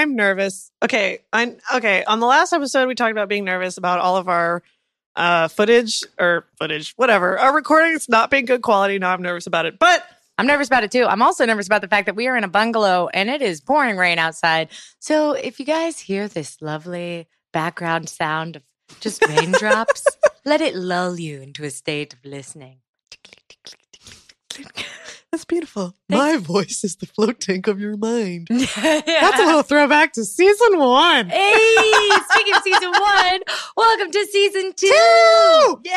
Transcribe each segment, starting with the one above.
I'm nervous. Okay, I okay. On the last episode, we talked about being nervous about all of our uh footage or footage, whatever. Our recordings not being good quality. Now I'm nervous about it, but I'm nervous about it too. I'm also nervous about the fact that we are in a bungalow and it is pouring rain outside. So if you guys hear this lovely background sound of just raindrops, let it lull you into a state of listening. That's beautiful. My voice is the float tank of your mind. That's That's a little throwback to season one. Hey, speaking of season one, welcome to season two. Two! Yeah,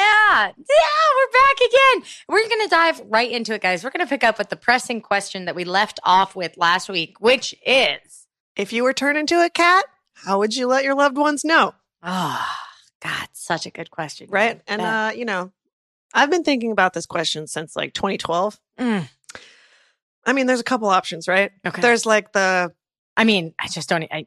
yeah, we're back again. We're going to dive right into it, guys. We're going to pick up with the pressing question that we left off with last week, which is, If you were turned into a cat, how would you let your loved ones know? oh, God, such a good question, Right? And uh, you know, I've been thinking about this question since like 2012. Mm, I mean, there's a couple options, right? okay. There's like the I mean, I just don't. I,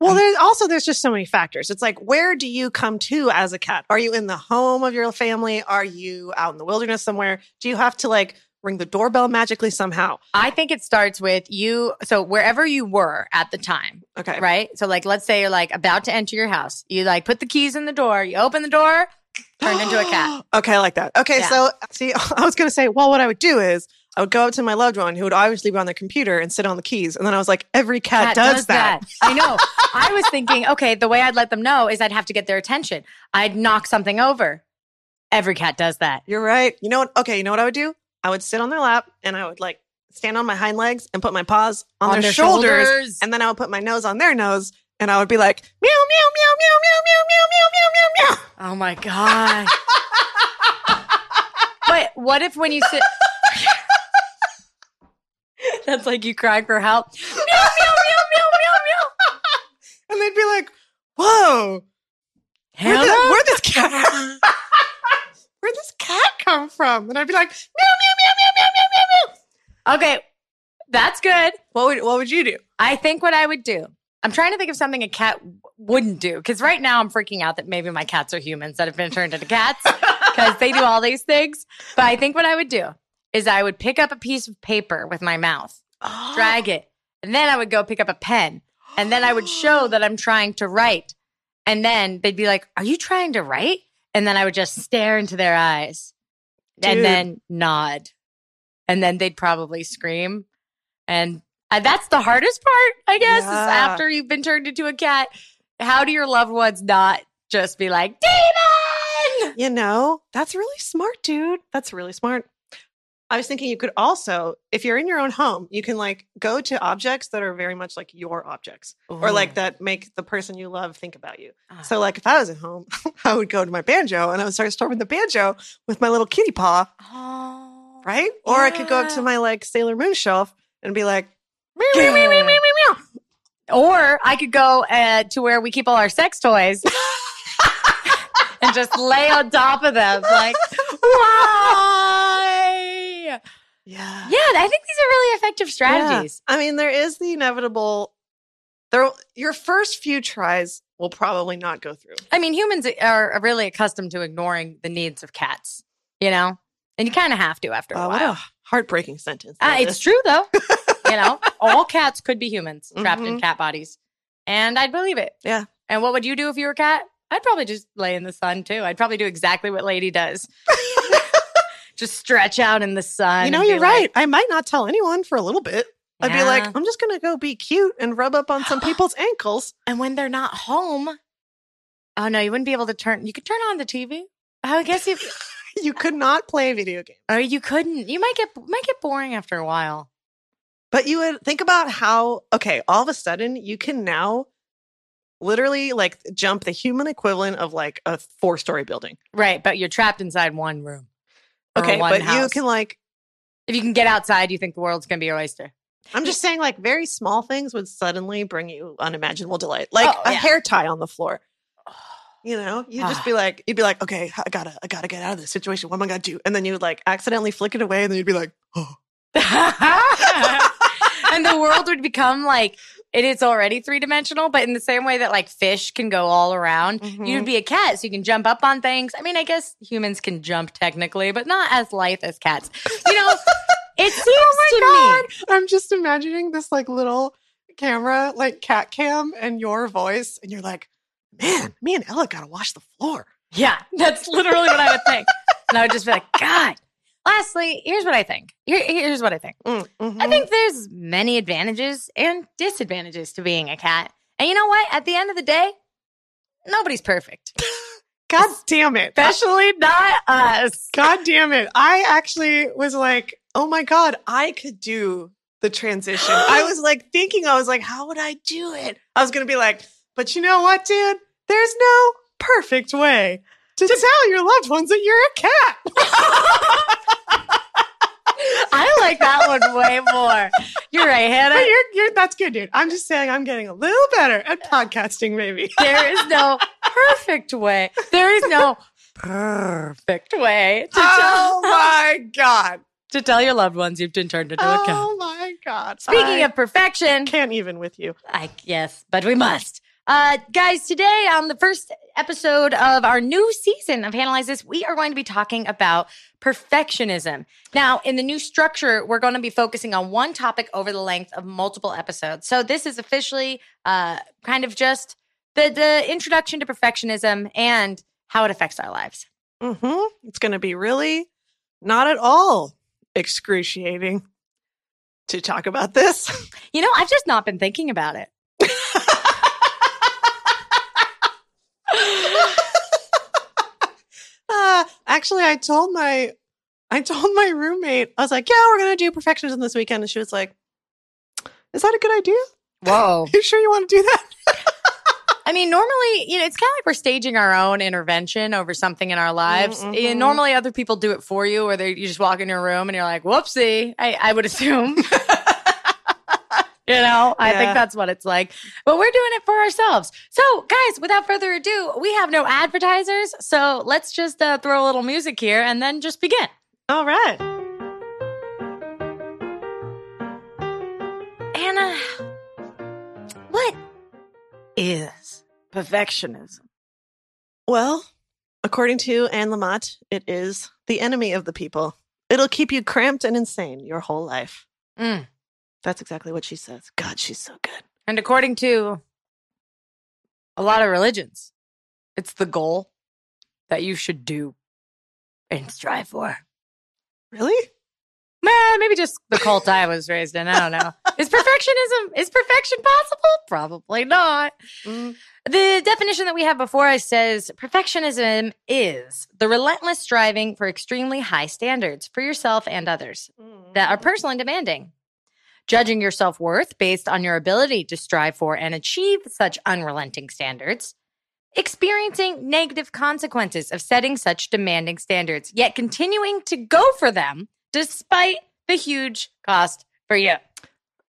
well, there's also there's just so many factors. It's like where do you come to as a cat? Are you in the home of your family? Are you out in the wilderness somewhere? Do you have to like ring the doorbell magically somehow? I think it starts with you. So wherever you were at the time, Okay. right? So like, let's say you're like about to enter your house. You like put the keys in the door. You open the door, turn into a cat. okay, I like that. Okay, Yeah. so see, I was gonna say, well, what I would do is I would go up to my loved one who would obviously be on their computer and sit on the keys, and then I was like, every cat, does, that. I know. I was thinking, okay, the way I'd let them know is I'd have to get their attention. I'd knock something over. Every cat does that. You're right. You know what? Okay, you know what I would do? I would sit on their lap and I would like stand on my hind legs and put my paws on, their, shoulders, and then I would put my nose on their nose and I would be like meow meow meow meow meow meow meow meow meow meow meow. Oh my god. but what if when you sit That's like you crying for help. Meow meow meow meow meow meow. And they'd be like, "Whoa, where'd, where'd this cat? where'd this cat come from?" And I'd be like, "Meow meow meow meow meow meow meow meow." Okay. That's good. What would what would you do? I think what I would do. I'm trying to think of something a cat wouldn't do because right now I'm freaking out that maybe my cats are humans that have been turned into cats because they do all these things. But I think what I would do is I would pick up a piece of paper with my mouth, drag it, and then I would go pick up a pen, and then I would show that I'm trying to write. And then they'd be like, Are you trying to write? And then I would just stare into their eyes and then nod. And then they'd probably scream. And uh, that's the hardest part, I guess, is Yeah. after you've been turned into a cat. How do your loved ones not just be like, Demon? You know, that's really smart, dude. That's really smart. I was thinking you could also, if you're in your own home, you can like go to objects that are very much like your objects or like that make the person you love think about you. Ah. So, like, if I was at home, I would go to my banjo and I would start storming the banjo with my little kitty paw, Oh. right? Or I could go up to my like Sailor Moon shelf and be like, meow, Yeah. meow, meow, meow, meow, meow. Or I could go uh, to where we keep all our sex toys and just lay on top of them. Like, why? Yeah. Yeah, I think these are really effective strategies. I mean, there is the inevitable. There, your first few tries will probably not go through. I mean, humans are really accustomed to ignoring the needs of cats, you know? And you kind of have to after a Uh, while. a heartbreaking sentence. Uh, it's true, though. you know, all cats could be humans trapped in Mhm. cat bodies. And I'd believe it. Yeah. And what would you do if you were a cat? I'd probably just lay in the sun too. I'd probably do exactly what Lady does. just stretch out in the sun. You know, you're like, right. I might not tell anyone for a little bit. I'd be like, I'm just gonna go be cute and rub up on some people's ankles. and when they're not home, oh no, you wouldn't be able to turn. You could turn on the TV. I guess you, You could not play a video game, or oh, you couldn't. You might get might get boring after a while. but you would think about how. Okay, all of a sudden, you can now literally like jump the human equivalent of like a four story building. Right, but you're trapped inside one room. Okay, but you can like. If you can get outside, you think the world's gonna be your oyster. I'm just saying, like very small things would suddenly bring you unimaginable delight, like Oh, a yeah. hair tie on the floor. You know, you'd just Ah. be like, you'd be like, okay, I gotta, I gotta get out of this situation. What am I gonna do? And then you would like accidentally flick it away, and then you'd be like, oh, and the world would become like it is already three dimensional, but in the same way that like fish can go all around, Mhm. you'd be a cat, so you can jump up on things. I mean, I guess humans can jump technically, but not as lithe as cats. You know, it seems to me. I'm just imagining this like little camera, like cat cam, and your voice, and you're like, man, me and Ella gotta wash the floor. Yeah, that's literally what I would think. and I would just be like, God. Lastly, here's what I think. Here, here's what I think. Mm, mhm. I think there's many advantages and disadvantages to being a cat. And you know what? At the end of the day, nobody's perfect, God damn it. especially not us. God damn it. I actually was like, oh my God, I could do the transition. I was like thinking, I was like, how would I do it? I was going to be like, but you know what, dude? There's no perfect way to tell your loved ones that you're a cat. I like that one way more. You're right, But Hannah. you're, you're, that's good, dude. I'm just saying I'm getting a little better at podcasting, maybe. There is no perfect way. There is no perfect way to, Oh tell, my God. to tell your loved ones you've been turned into a cat. Oh my God. Speaking I of perfection, can't even with you. I yes, but we must. Uh, guys, today on the first episode of our new season of Analyze This, we are going to be talking about perfectionism. Now, in the new structure, we're going to be focusing on one topic over the length of multiple episodes. So this is officially uh, kind of just the the introduction to perfectionism and how it affects our lives. hmm It's going to be really not at all excruciating to talk about this. You know, I've just not been thinking about it. uh, actually, I told my I told my roommate, I was like, "Yeah, we're going to do perfectionism this weekend," and she was like, "Is that a good idea? Whoa. you sure you want to do that?" I mean, normally, you know, it's kind of like we're staging our own intervention over something in our lives. Mm, You mhm. know, normally, other people do it for you, or they you just walk in your room and you're like, "Whoopsie!" I, I would assume. You know, I Yeah. think that's what it's like. But we're doing it for ourselves. So, guys, without further ado, we have no advertisers, so let's just uh, throw a little music here and then just begin. All right. Anna, what is perfectionism? Well, according to Anne Lamott, it is the enemy of the people. It'll keep you cramped and insane your whole life. Mm. That's exactly what she says. God, she's so good. And according to a lot of religions, it's the goal that you should do and strive for. Really? Man, maybe just the cult I was raised in. I don't know. Is perfectionism, is perfection possible? Probably not. Mm. The definition that we have before us says perfectionism is the relentless striving for extremely high standards for yourself and others that are personally demanding. Judging your self worth based on your ability to strive for and achieve such unrelenting standards. Experiencing negative consequences of setting such demanding standards, yet continuing to go for them despite the huge cost for you.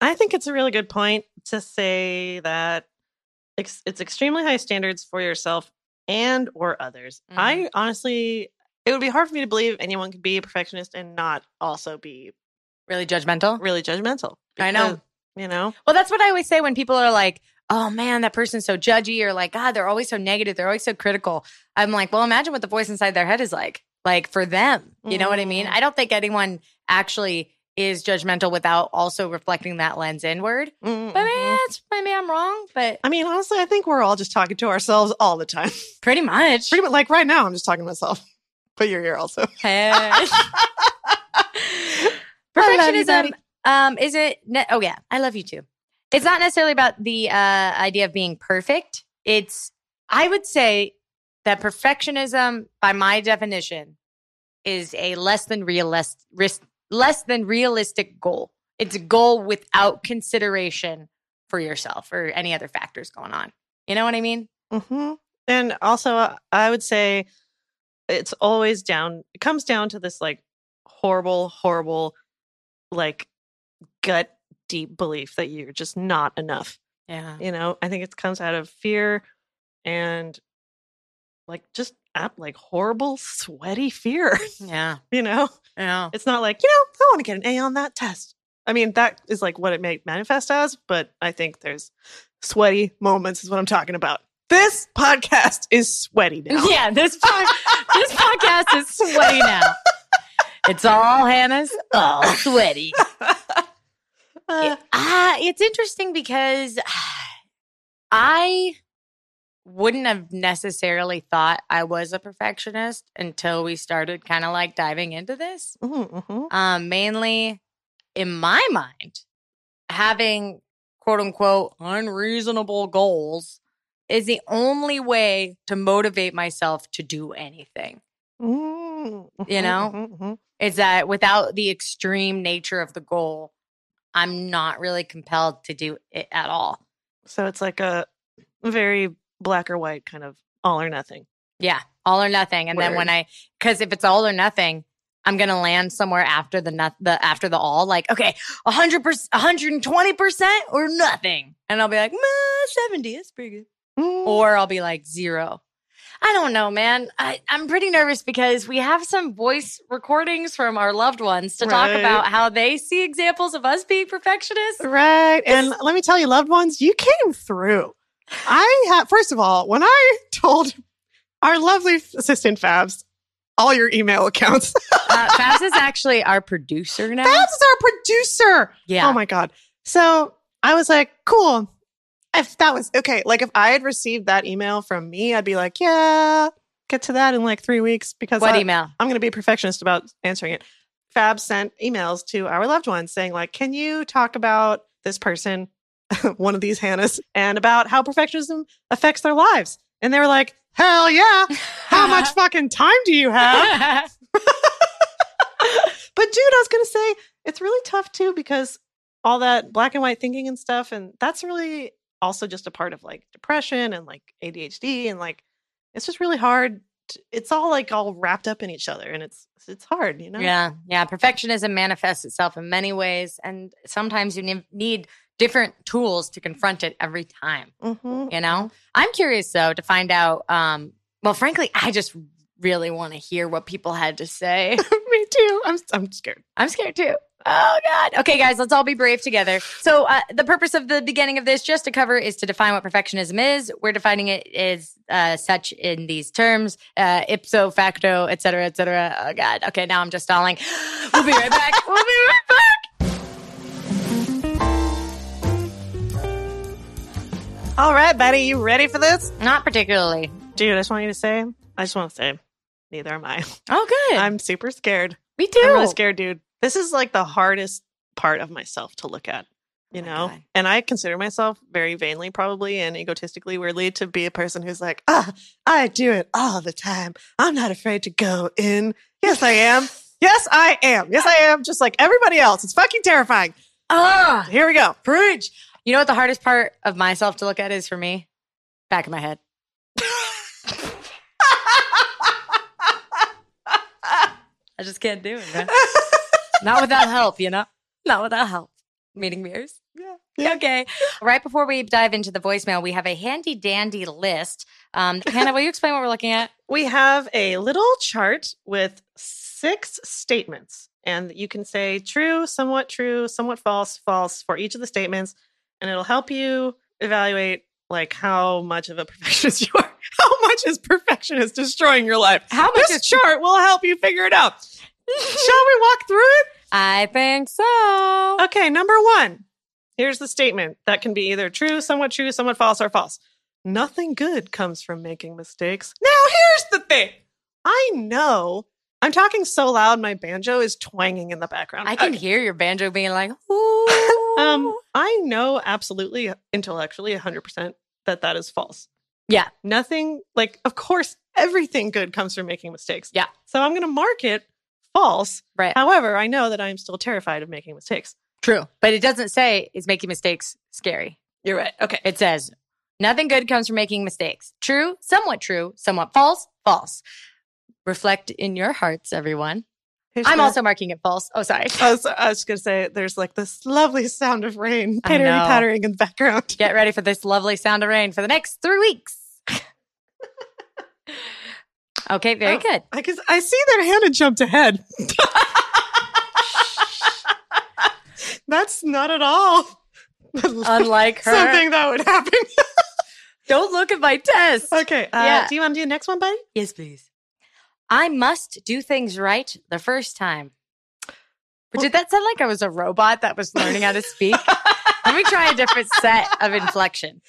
I think it's a really good point to say that ex- it's extremely high standards for yourself and or others. Mhm. I honestly, it would be hard for me to believe anyone could be a perfectionist and not also be Really judgmental? really judgmental. I know. You know, Well, that's what I always say when people are like, oh man, that person's so judgy, or like, God, they're always so negative. They're always so critical. I'm like, well, imagine what the voice inside their head is like, like for them. You know what I mean? Mm. I don't think anyone actually is judgmental without also reflecting that lens inward. But maybe, that's, maybe I'm wrong, but I mean, honestly, I think we're all just talking to ourselves all the time. pretty much. Pretty much like right now, I'm just talking to myself. But you're here also. Hey. You, Perfectionism. Um is it ne- oh yeah, I love you too. It's not necessarily about the uh idea of being perfect. It's I would say that perfectionism by my definition is a less than realist risk less than realistic goal. It's a goal without consideration for yourself or any other factors going on. You know what I mean? hmm And also, uh, I would say it's always down, it comes down to this like horrible, horrible, like gut deep belief that you're just not enough. Yeah. You know, I think it comes out of fear and like just like horrible, sweaty fear. Yeah. you know, Yeah. it's not like, you know, I want to get an A on that test. I mean, that is like what it may manifest as, but I think there's sweaty moments, is what I'm talking about. This podcast is sweaty now. Yeah, this pod- this podcast is sweaty now. It's all Hannah's all sweaty. Uh, uh, it's interesting because I wouldn't have necessarily thought I was a perfectionist until we started kind of like diving into this. Mm-hmm, mm-hmm. Um, mainly in my mind, having quote unquote unreasonable goals is the only way to motivate myself to do anything. Mm-hmm, you know, mm-hmm. is that without the extreme nature of the goal, I'm not really compelled to do it at all. So it's like a very black or white kind of all or nothing. Yeah, all or nothing. And Word. then when I, because if it's all or nothing, I'm gonna land somewhere after the not the after the all, like okay, hundred percent, hundred and twenty percent or nothing, and I'll be like seventy, is pretty good, mm. or I'll be like zero. I don't know, man. I, I'm pretty nervous because we have some voice recordings from our loved ones to right. talk about how they see examples of us being perfectionists. Right. And let me tell you, loved ones, you came through. I have, first of all, when I told our lovely assistant Fabs all your email accounts. uh, Fabs is actually our producer now. Fabs is our producer. Yeah. Oh my God. So I was like, cool. If that was okay, like if I had received that email from me, I'd be like, yeah, get to that in like three weeks because what I, email? I'm going to be a perfectionist about answering it. Fab sent emails to our loved ones saying like, can you talk about this person one of these Hannahs and about how perfectionism affects their lives. And they were like, hell yeah. How much fucking time do you have? but dude, I was going to say, it's really tough too because all that black and white thinking and stuff. And that's really also just a part of like depression and like ADHD. And like, it's just really hard. To, it's all like all wrapped up in each other and it's, it's hard, you know? Yeah. Yeah. Perfectionism manifests itself in many ways. And sometimes you need different tools to confront it every time. Mm-hmm. You know, I'm curious though to find out. Um, well, frankly, I just really want to hear what people had to say. Too. I'm I'm scared. I'm scared too. Oh God. Okay, guys, let's all be brave together. So, uh, the purpose of the beginning of this, just to cover, is to define what perfectionism is. We're defining it as uh, such in these terms, uh, ipso facto, et cetera, et cetera. Oh God. Okay, now I'm just stalling. We'll be right back. we'll be right back. All right, Betty, you ready for this? Not particularly. Dude, I just want you to say, I just want to say, neither am I. Oh, good. I'm super scared. Me too. I'm really scared, dude. This is like the hardest part of myself to look at, you oh know? And I consider myself very vainly, probably, and egotistically weirdly to be a person who's like, ah, I do it all the time. I'm not afraid to go in. Yes, I am. Yes, I am. Yes, I am. Just like everybody else. It's fucking terrifying. Ah, here we go. Preach. You know what the hardest part of myself to look at is for me? Back of my head. I just can't do it. Not without help, you know? Not without help. Meeting mirrors. Yeah. yeah. Okay. Right before we dive into the voicemail, we have a handy dandy list. Um, Hannah, will you explain what we're looking at? We have a little chart with six statements, and you can say true, somewhat true, somewhat false, false for each of the statements and it'll help you evaluate like how much of a perfectionist you are. Much is perfectionist destroying your life? How much this is- chart will help you figure it out. Shall we walk through it? I think so. Okay, number one. Here's the statement that can be either true, somewhat true, somewhat false, or false. Nothing good comes from making mistakes. Now, here's the thing I know I'm talking so loud, my banjo is twanging in the background. I can okay. hear your banjo being like, um, I know absolutely intellectually 100% that that is false. Yeah. Nothing, like, of course, everything good comes from making mistakes. Yeah. So I'm going to mark it false. Right. However, I know that I'm still terrified of making mistakes. True. But it doesn't say is making mistakes scary. You're right. Okay. It says nothing good comes from making mistakes. True, somewhat true, somewhat false, false. Reflect in your hearts, everyone. I'm also marking it false. Oh, sorry. I was, I was going to say there's like this lovely sound of rain pattering, pattering in the background. Get ready for this lovely sound of rain for the next three weeks. Okay, very oh, good. I, I see that Hannah jumped ahead. That's not at all unlike her. Something that would happen. Don't look at my test. Okay. Uh, yeah. Do you want to do the next one, buddy? Yes, please. I must do things right the first time. But did that sound like I was a robot that was learning how to speak? Let me try a different set of inflection.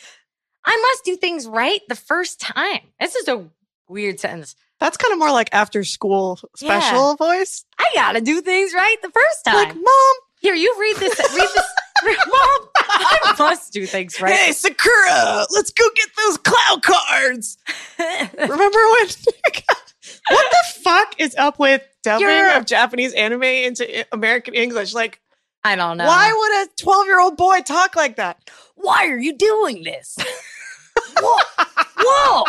I must do things right the first time. This is a weird sentence. That's kind of more like after school special yeah. voice. I gotta do things right the first time. Like, mom, here you read this. Read this. mom, I must do things right. Hey, Sakura, let's go get those Clow cards. Remember when? what the fuck is up with dubbing You're, of Japanese anime into American English? Like, I don't know. Why would a 12 year old boy talk like that? Why are you doing this? Whoa. Whoa.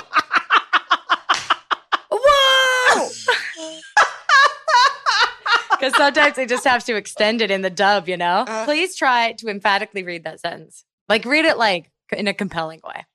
Because sometimes they just have to extend it in the dub, you know? Uh, Please try to emphatically read that sentence. Like, read it like in a compelling way.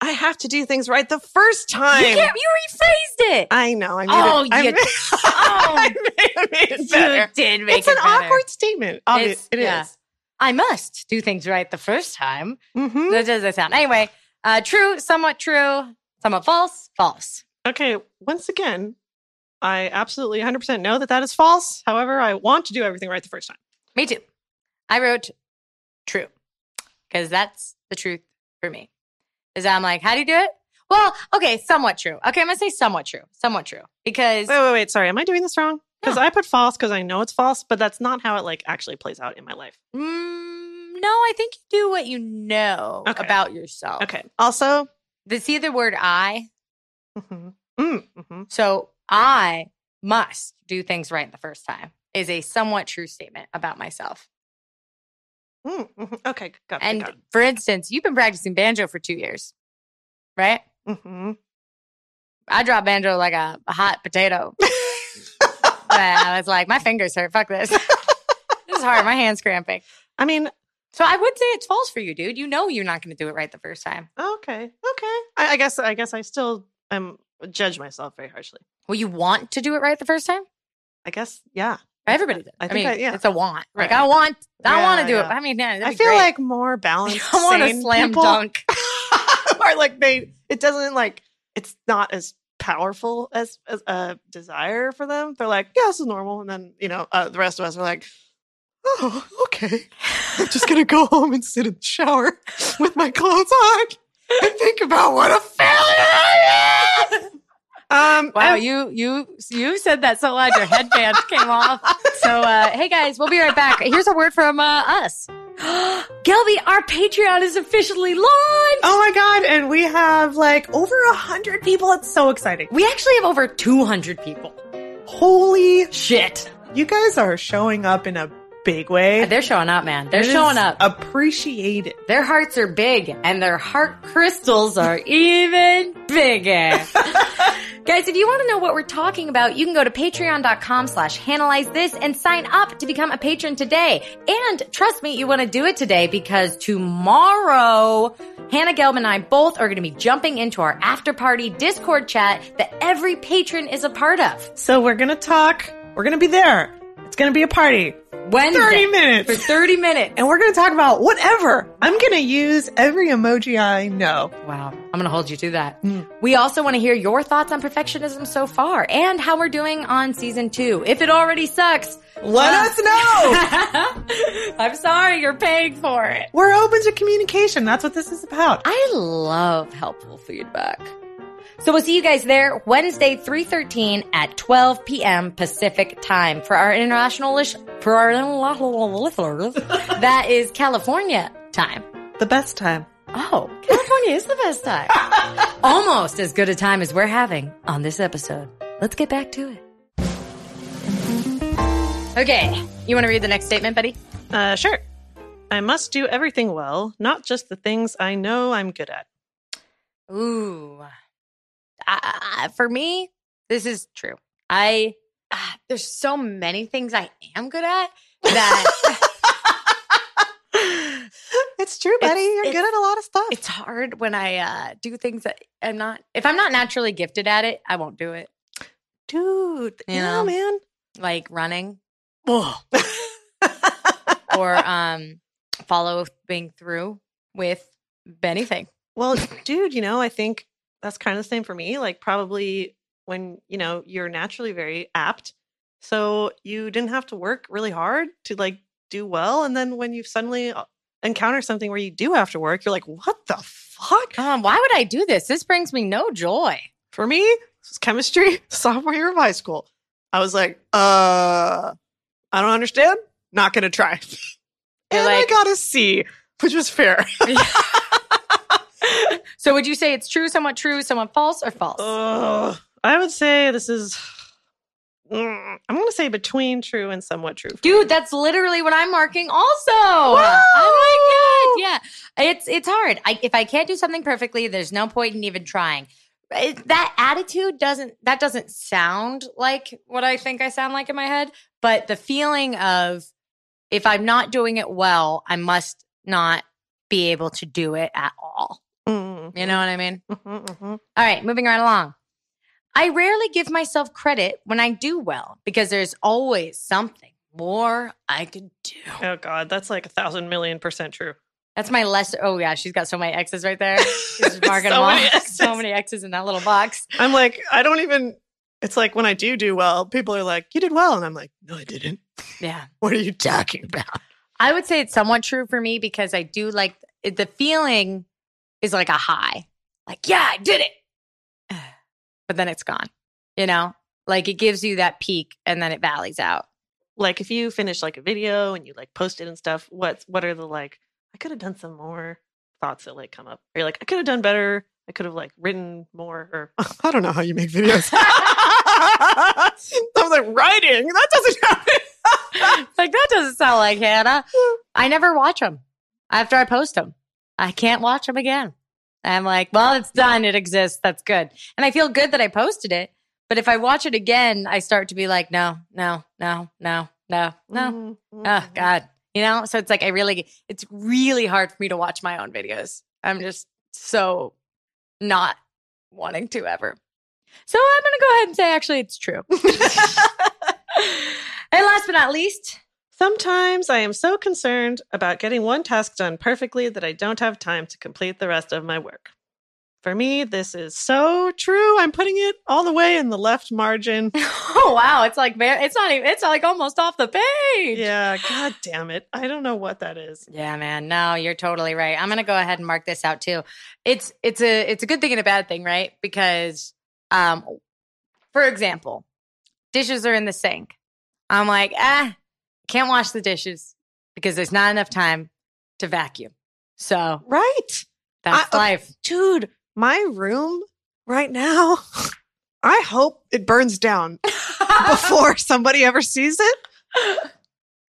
I have to do things right the first time. You, can't, you rephrased it. I know. I made oh, it. I you, made, oh, I made, made it better. You did make it's it an awkward statement. Obvious, it yeah. is. I must do things right the first time. Mm-hmm. That doesn't sound. Anyway, uh, true, somewhat true, somewhat false, false. Okay. Once again, I absolutely 100% know that that is false. However, I want to do everything right the first time. Me too. I wrote true because that's the truth for me. Is I'm like, how do you do it? Well, okay, somewhat true. Okay, I'm gonna say somewhat true. Somewhat true. Because wait, wait, wait. Sorry, am I doing this wrong? Because no. I put false because I know it's false, but that's not how it like actually plays out in my life. Mm, no, I think you do what you know okay. about yourself. Okay. Also, the see the word I. Mm-hmm. Mm, mm-hmm. So I must do things right the first time is a somewhat true statement about myself. Mm, mm-hmm. Okay, got it. And got it. for instance, you've been practicing banjo for two years, right? Mm-hmm. I dropped banjo like a, a hot potato. I was like, my fingers hurt. Fuck this. this is hard. My hand's cramping. I mean, so I would say it's false for you, dude. You know you're not going to do it right the first time. Okay, okay. I, I guess I guess I still am judge myself very harshly. Well, you want to do it right the first time? I guess, yeah. Everybody does. I, I mean, I, yeah. it's a want. Right. Like I want, I yeah, want to do yeah. it. I mean, yeah, I feel great. like more balanced. I want to slam people dunk. or like they, it doesn't like it's not as powerful as, as a desire for them. They're like, yeah, this is normal, and then you know uh, the rest of us are like, oh, okay, I'm just gonna go home and sit in the shower with my clothes on and think about what a failure I am. Um, wow, you you you said that so loud your headband came off. So uh, hey guys, we'll be right back. Here's a word from uh, us. Gelby, our Patreon is officially launched. Oh my god! And we have like over a hundred people. It's so exciting. We actually have over two hundred people. Holy shit! You guys are showing up in a big way. They're showing up, man. They're it showing up. Appreciate it. Their hearts are big and their heart crystals are even bigger. Guys, if you want to know what we're talking about, you can go to patreon.com slash analyze this and sign up to become a patron today. And trust me, you want to do it today because tomorrow, Hannah Gelb and I both are going to be jumping into our after party Discord chat that every patron is a part of. So we're going to talk. We're going to be there. It's going to be a party. Wednesday. 30 minutes. For 30 minutes. And we're going to talk about whatever. I'm going to use every emoji I know. Wow. I'm going to hold you to that. Mm. We also want to hear your thoughts on perfectionism so far and how we're doing on season two. If it already sucks, let us know. I'm sorry, you're paying for it. We're open to communication. That's what this is about. I love helpful feedback. So we'll see you guys there Wednesday, 313 at 12 p.m. Pacific time for our internationalish, for our listeners. that is California time. The best time. Oh, California is the best time. Almost as good a time as we're having on this episode. Let's get back to it. Okay. You want to read the next statement, buddy? Uh, sure. I must do everything well, not just the things I know I'm good at. Ooh. I, for me, this is true. I uh, there's so many things I am good at that. it's true, buddy. You're good at a lot of stuff. It's hard when I uh, do things that I'm not. If I'm not naturally gifted at it, I won't do it. Dude, you yeah, know, man. Like running. Or um following through with anything. Well, dude, you know, I think that's kind of the same for me. Like probably when, you know, you're naturally very apt, So you didn't have to work really hard to like do well. And then when you suddenly uh, encounter something where you do have to work, you're like, what the fuck? Um, why would I do this? This brings me no joy. For me, this was chemistry, sophomore year of high school. I was like, uh, I don't understand. Not gonna try. and like, I got a C, which was fair. so would you say it's true, somewhat true, somewhat false, or false? Uh, I would say this is Mm, I'm going to say between true and somewhat true. Dude, that's literally what I'm marking also. Whoa! Oh my god. Yeah. It's it's hard. I, if I can't do something perfectly, there's no point in even trying. It, that attitude doesn't that doesn't sound like what I think I sound like in my head, but the feeling of if I'm not doing it well, I must not be able to do it at all. Mm-hmm. You know what I mean? Mm-hmm, mm-hmm. All right, moving right along. I rarely give myself credit when I do well because there's always something more I could do. Oh God, that's like a thousand million percent true. That's my lesser. Oh yeah, she's got so many X's right there. She's marking so, many so many X's in that little box. I'm like, I don't even. It's like when I do do well, people are like, "You did well," and I'm like, "No, I didn't." Yeah. what are you talking about? I would say it's somewhat true for me because I do like the feeling is like a high. Like, yeah, I did it but then it's gone. You know, like it gives you that peak and then it valleys out. Like if you finish like a video and you like post it and stuff, what what are the like? I could have done some more thoughts that like come up. Or you're like, I could have done better. I could have like written more. Or I don't know how you make videos. I was like writing. That doesn't happen. like that doesn't sound like Hannah. I never watch them after I post them. I can't watch them again. I'm like, well, it's done. It exists. That's good. And I feel good that I posted it. But if I watch it again, I start to be like, no, no, no, no, no, no. Mm-hmm. Oh, God. You know? So it's like, I really, it's really hard for me to watch my own videos. I'm just so not wanting to ever. So I'm going to go ahead and say, actually, it's true. and last but not least, Sometimes I am so concerned about getting one task done perfectly that I don't have time to complete the rest of my work. For me, this is so true. I'm putting it all the way in the left margin. oh wow, it's like it's not even it's like almost off the page. Yeah, god damn it. I don't know what that is. Yeah, man. No, you're totally right. I'm going to go ahead and mark this out too. It's it's a it's a good thing and a bad thing, right? Because um for example, dishes are in the sink. I'm like, "Ah, can't wash the dishes because there's not enough time to vacuum. So, right. That's I, uh, life. dude, my room right now, I hope it burns down before somebody ever sees it.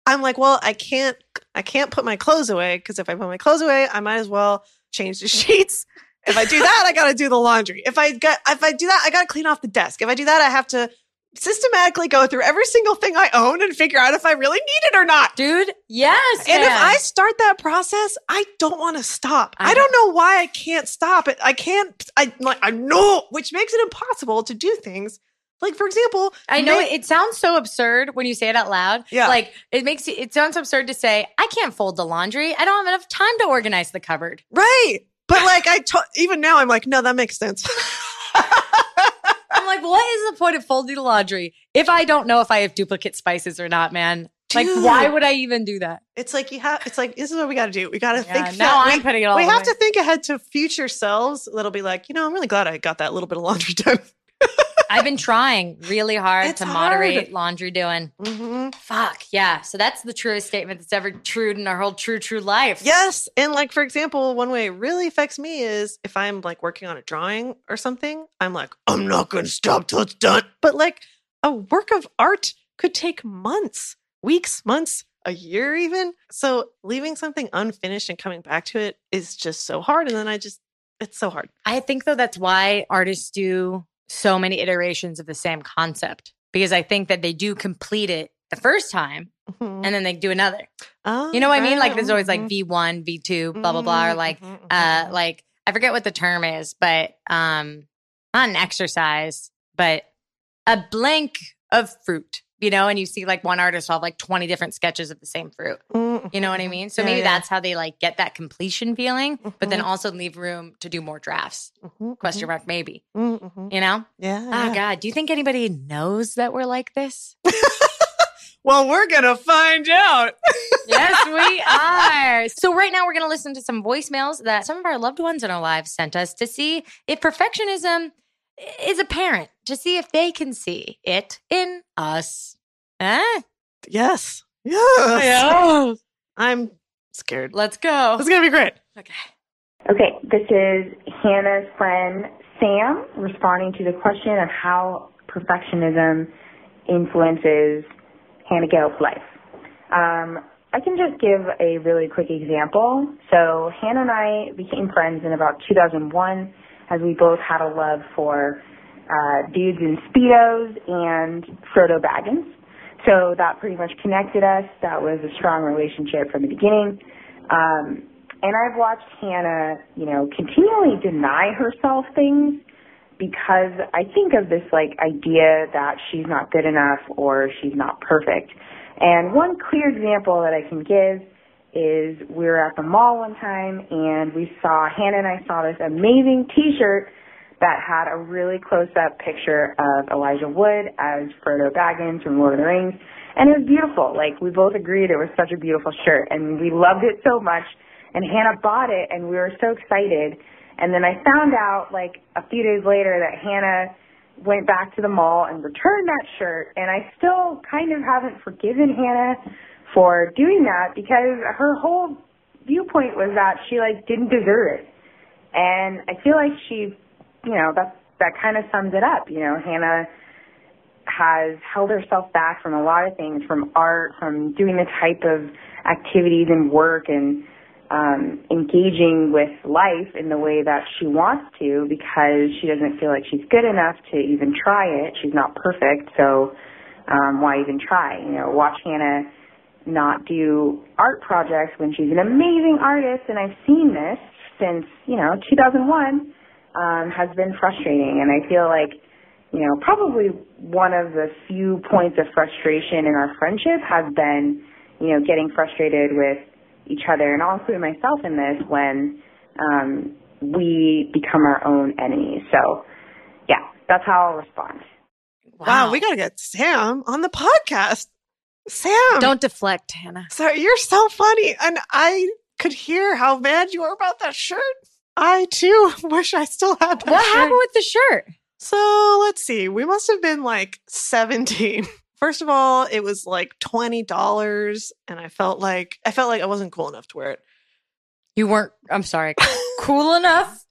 I'm like, well, I can't I can't put my clothes away because if I put my clothes away, I might as well change the sheets. If I do that, I got to do the laundry. If I got if I do that, I got to clean off the desk. If I do that, I have to systematically go through every single thing I own and figure out if I really need it or not. Dude, yes. And man. if I start that process, I don't want to stop. I, I don't know why I can't stop it. I can't I like I know, which makes it impossible to do things. Like for example, I know it, it sounds so absurd when you say it out loud. Yeah. Like it makes it, it sounds absurd to say, I can't fold the laundry. I don't have enough time to organize the cupboard. Right. But like I to- even now I'm like, no, that makes sense. Like, what is the point of folding the laundry if I don't know if I have duplicate spices or not, man? Dude. Like, why would I even do that? It's like you have. It's like this is what we got to do. We got to yeah, think. Now I'm putting it all. We have to think ahead to future selves. That'll be like, you know, I'm really glad I got that little bit of laundry done. I've been trying really hard it's to moderate hard. laundry doing. Mm-hmm. Fuck yeah! So that's the truest statement that's ever true in our whole true true life. Yes, and like for example, one way it really affects me is if I'm like working on a drawing or something. I'm like, I'm not going to stop till it's done. But like a work of art could take months, weeks, months, a year even. So leaving something unfinished and coming back to it is just so hard. And then I just, it's so hard. I think though that's why artists do so many iterations of the same concept because I think that they do complete it the first time mm-hmm. and then they do another. Oh, you know what right. I mean? Like there's always like mm-hmm. V1, V2, blah blah blah or like mm-hmm, uh mm-hmm. like I forget what the term is, but um not an exercise, but a blank of fruit. You know, and you see like one artist will have like 20 different sketches of the same fruit. Mm-hmm. You know what I mean? So Yeah, maybe yeah. that's how they like get that completion feeling, but then Mhm. also leave room to do more drafts. Mhm, Question mark, maybe. mhm, mhm. You know? Yeah. Oh yeah. God. Do you think anybody knows that we're like this? Well, we're gonna find out. yes, we are. So right now we're gonna listen to some voicemails that some of our loved ones in our lives sent us to see if perfectionism is apparent, to see if they can see it in us. Huh? yes. Yes. I'm scared. Let's go. It's gonna be great. Okay. Okay, this is Hannah's friend Sam responding to the question of how perfectionism influences Hannah Gelb's life. Um, I can just give a really quick example. So Hannah and I became friends in about 2001 as we both had a love for uh, dudes in Speedos and Frodo Baggins. So that pretty much connected us. That was a strong relationship from the beginning. Um, and I've watched Hannah, you know, continually deny herself things because I think of this like idea that she's not good enough or she's not perfect. And one clear example that I can give is we were at the mall one time and we saw Hannah and I saw this amazing T-shirt that had a really close-up picture of Elijah Wood as Frodo Baggins from Lord of the Rings, and it was beautiful. Like we both agreed it was such a beautiful shirt, and we loved it so much. And Hannah bought it, and we were so excited. And then I found out like a few days later that Hannah went back to the mall and returned that shirt, and I still kind of haven't forgiven Hannah for doing that because her whole viewpoint was that she like didn't deserve it. And I feel like she, you know, that that kind of sums it up. You know, Hannah has held herself back from a lot of things, from art, from doing the type of activities and work and um, engaging with life in the way that she wants to because she doesn't feel like she's good enough to even try it. She's not perfect, so um, why even try? You know, watch Hannah not do art projects when she's an amazing artist, and I've seen this since you know 2001 um, has been frustrating, and I feel like you know probably one of the few points of frustration in our friendship has been you know getting frustrated with each other, and I'll include myself in this when um, we become our own enemies. So yeah, that's how I'll respond. Wow. we gotta get Sam on the podcast. Sam, Don't deflect, Hannah. Sorry, you're so funny, and I could hear how mad you were about that shirt. I too wish I still had that. What shirt. happened with the shirt? So let's see. We must have been like 17. First of all, it was like $20 and I felt like I felt like I wasn't cool enough to wear it. You weren't, I'm sorry, cool enough.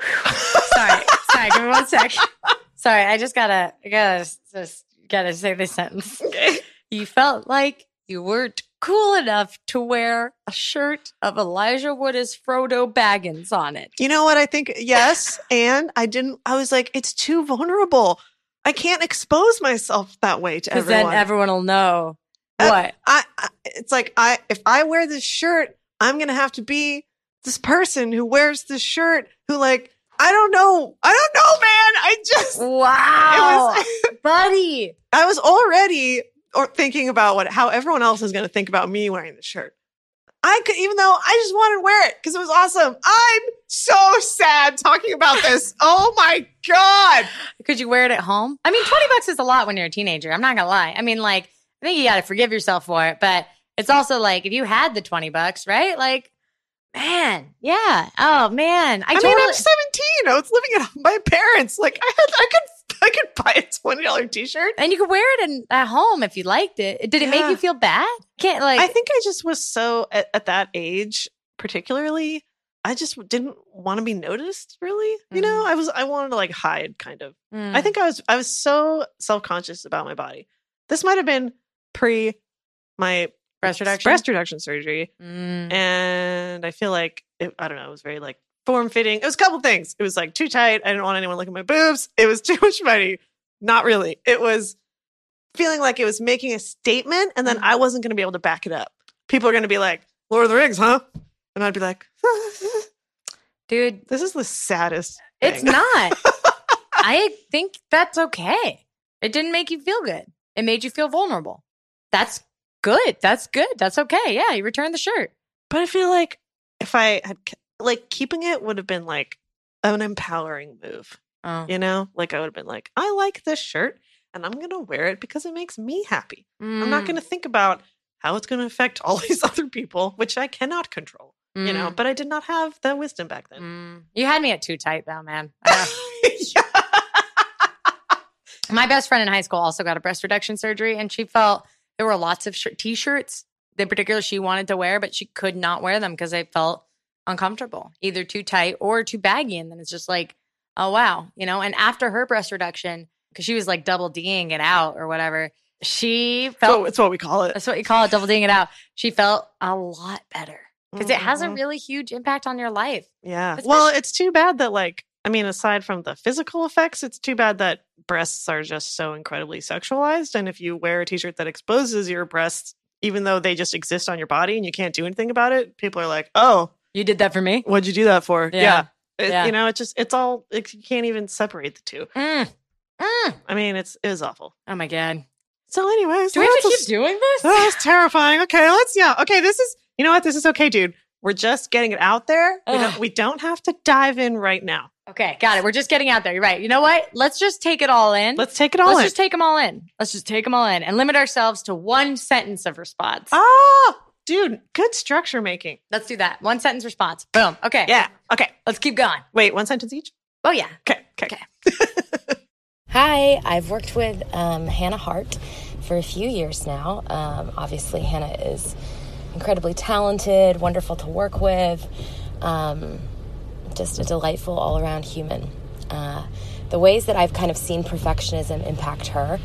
sorry, sorry, give me one sec. Sorry, I just gotta, I gotta, just gotta say this sentence. Okay. You felt like you weren't cool enough to wear a shirt of Elijah Wood as Frodo Baggins on it. You know what I think? Yes, and I didn't I was like it's too vulnerable. I can't expose myself that way to Because everyone. then everyone will know Uh, what. I, I it's like I if I wear this shirt, I'm gonna have to be this person who wears this shirt who like I don't know. I don't know, man. I just Wow, it was buddy. I was already or thinking about what how everyone else is gonna think about me wearing the shirt. I could even though I just wanted to wear it because it was awesome. I'm so sad talking about this. oh my god. Could you wear it at home? I mean, 20 bucks is a lot when you're a teenager. I'm not going to lie. I mean, like, I think you got to forgive yourself for it, but it's also like if you had the 20 bucks, right? Like, man, yeah. Oh, man. I, I, totally. mean, I'm 17. I was living at my parents. Like I had, I could, I could buy a twenty dollar T-shirt. and you could wear it in, at home if you liked it. Did it make you feel bad? Can't like. I think I just was so at, at that age, particularly. I just didn't want to be noticed. Really, you know, I was. I wanted to like hide, kind of. Mm. I think I was. I was so self conscious about my body. This might have been pre my breast reduction. breast reduction surgery, Mm. and I feel like it, I don't know. It was very like form fitting. It was a couple things. It was like too tight. I didn't want anyone looking at my boobs. It was too much money. Not really. It was feeling like it was making a statement, and then mm-hmm. I wasn't going to be able to back it up. People are going to be like, "Lord of the Rings, huh?" And I'd be like, Dude, "This is the saddest." it's thing." not. I think that's okay. It didn't make you feel good. it made you feel vulnerable. That's good. That's good. That's okay. Yeah, you returned the shirt. But I feel like if I had like keeping it would have been like an empowering move. Oh. You know, like I would have been like, I like this shirt and I'm going to wear it because it makes me happy. I'm not Mm. going to think about how it's going to affect all these other people, which I cannot control, you know, but I did not have that wisdom back then. Mm. You had me at too tight though, man. Yeah. My best friend in high school also got a breast reduction surgery, and she felt there were lots of shirt, t-shirts in particular she wanted to wear, but she could not wear them because they felt uncomfortable, either too tight or too baggy. And then it's just like, oh wow, you know. And after her breast reduction, because she was like double D'ing it out or whatever, she felt So it's what we call it. that's what you call it, double D'ing it out. She felt a lot better because it has a Mhm. really huge impact on your life. Yeah. Especially- Well, it's too bad that like I mean, aside from the physical effects, it's too bad that breasts are just so incredibly sexualized. And if you wear a t-shirt that exposes your breasts, even though they just exist on your body and you can't do anything about it, people are like, "Oh, You did that for me. what'd you do that for?" Yeah. It- Yeah. You know, it's just it's all it, you can't even separate the two. Mm. Mm. I mean, it's it was awful. Oh my god. So, anyways, Do we have to that's a- keep doing this? That's terrifying. Okay, let's yeah. Okay, this is you know what? This is okay, dude. We're just getting it out there. We don't, we don't have to dive in right now. Okay, got it. We're just getting out there. You're right. You know what? Let's just take it all in. Let's take it all in. Let's in. just take them all in. Let's just take them all in and limit ourselves to one sentence of response. oh, dude, good structure making. Let's do that. One sentence response. Boom. Okay. Yeah. Okay. Let's keep going. Wait, one sentence each. Oh yeah. Okay. Okay. Hi, I've worked with um, Hannah Hart for a few years now. Um, obviously, Hannah is incredibly talented, wonderful to work with, um, just a delightful all around human. Uh, the ways that I've kind of seen perfectionism impact her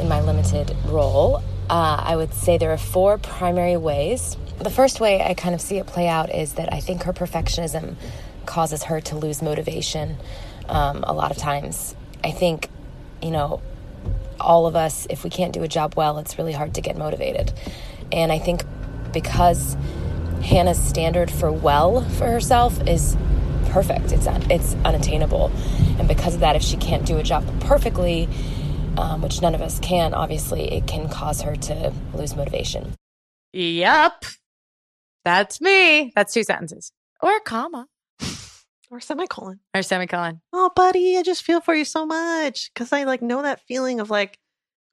in my limited role, uh, I would say there are four primary ways. The first way I kind of see it play out is that I think her perfectionism causes her to lose motivation um, a lot of times. I think, you know, all of us, if we can't do a job well, it's really hard to get motivated. And I think because Hannah's standard for well for herself is perfect, it's, un- it's unattainable. And because of that, if she can't do a job perfectly, um, which none of us can, obviously, it can cause her to lose motivation. Yep. That's me. That's two sentences. Or a comma. Or semicolon. Or semicolon. Oh, buddy, I just feel for you so much because I like know that feeling of like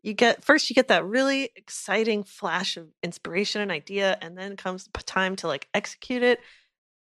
you get first you get that really exciting flash of inspiration and idea, and then comes the time to like execute it,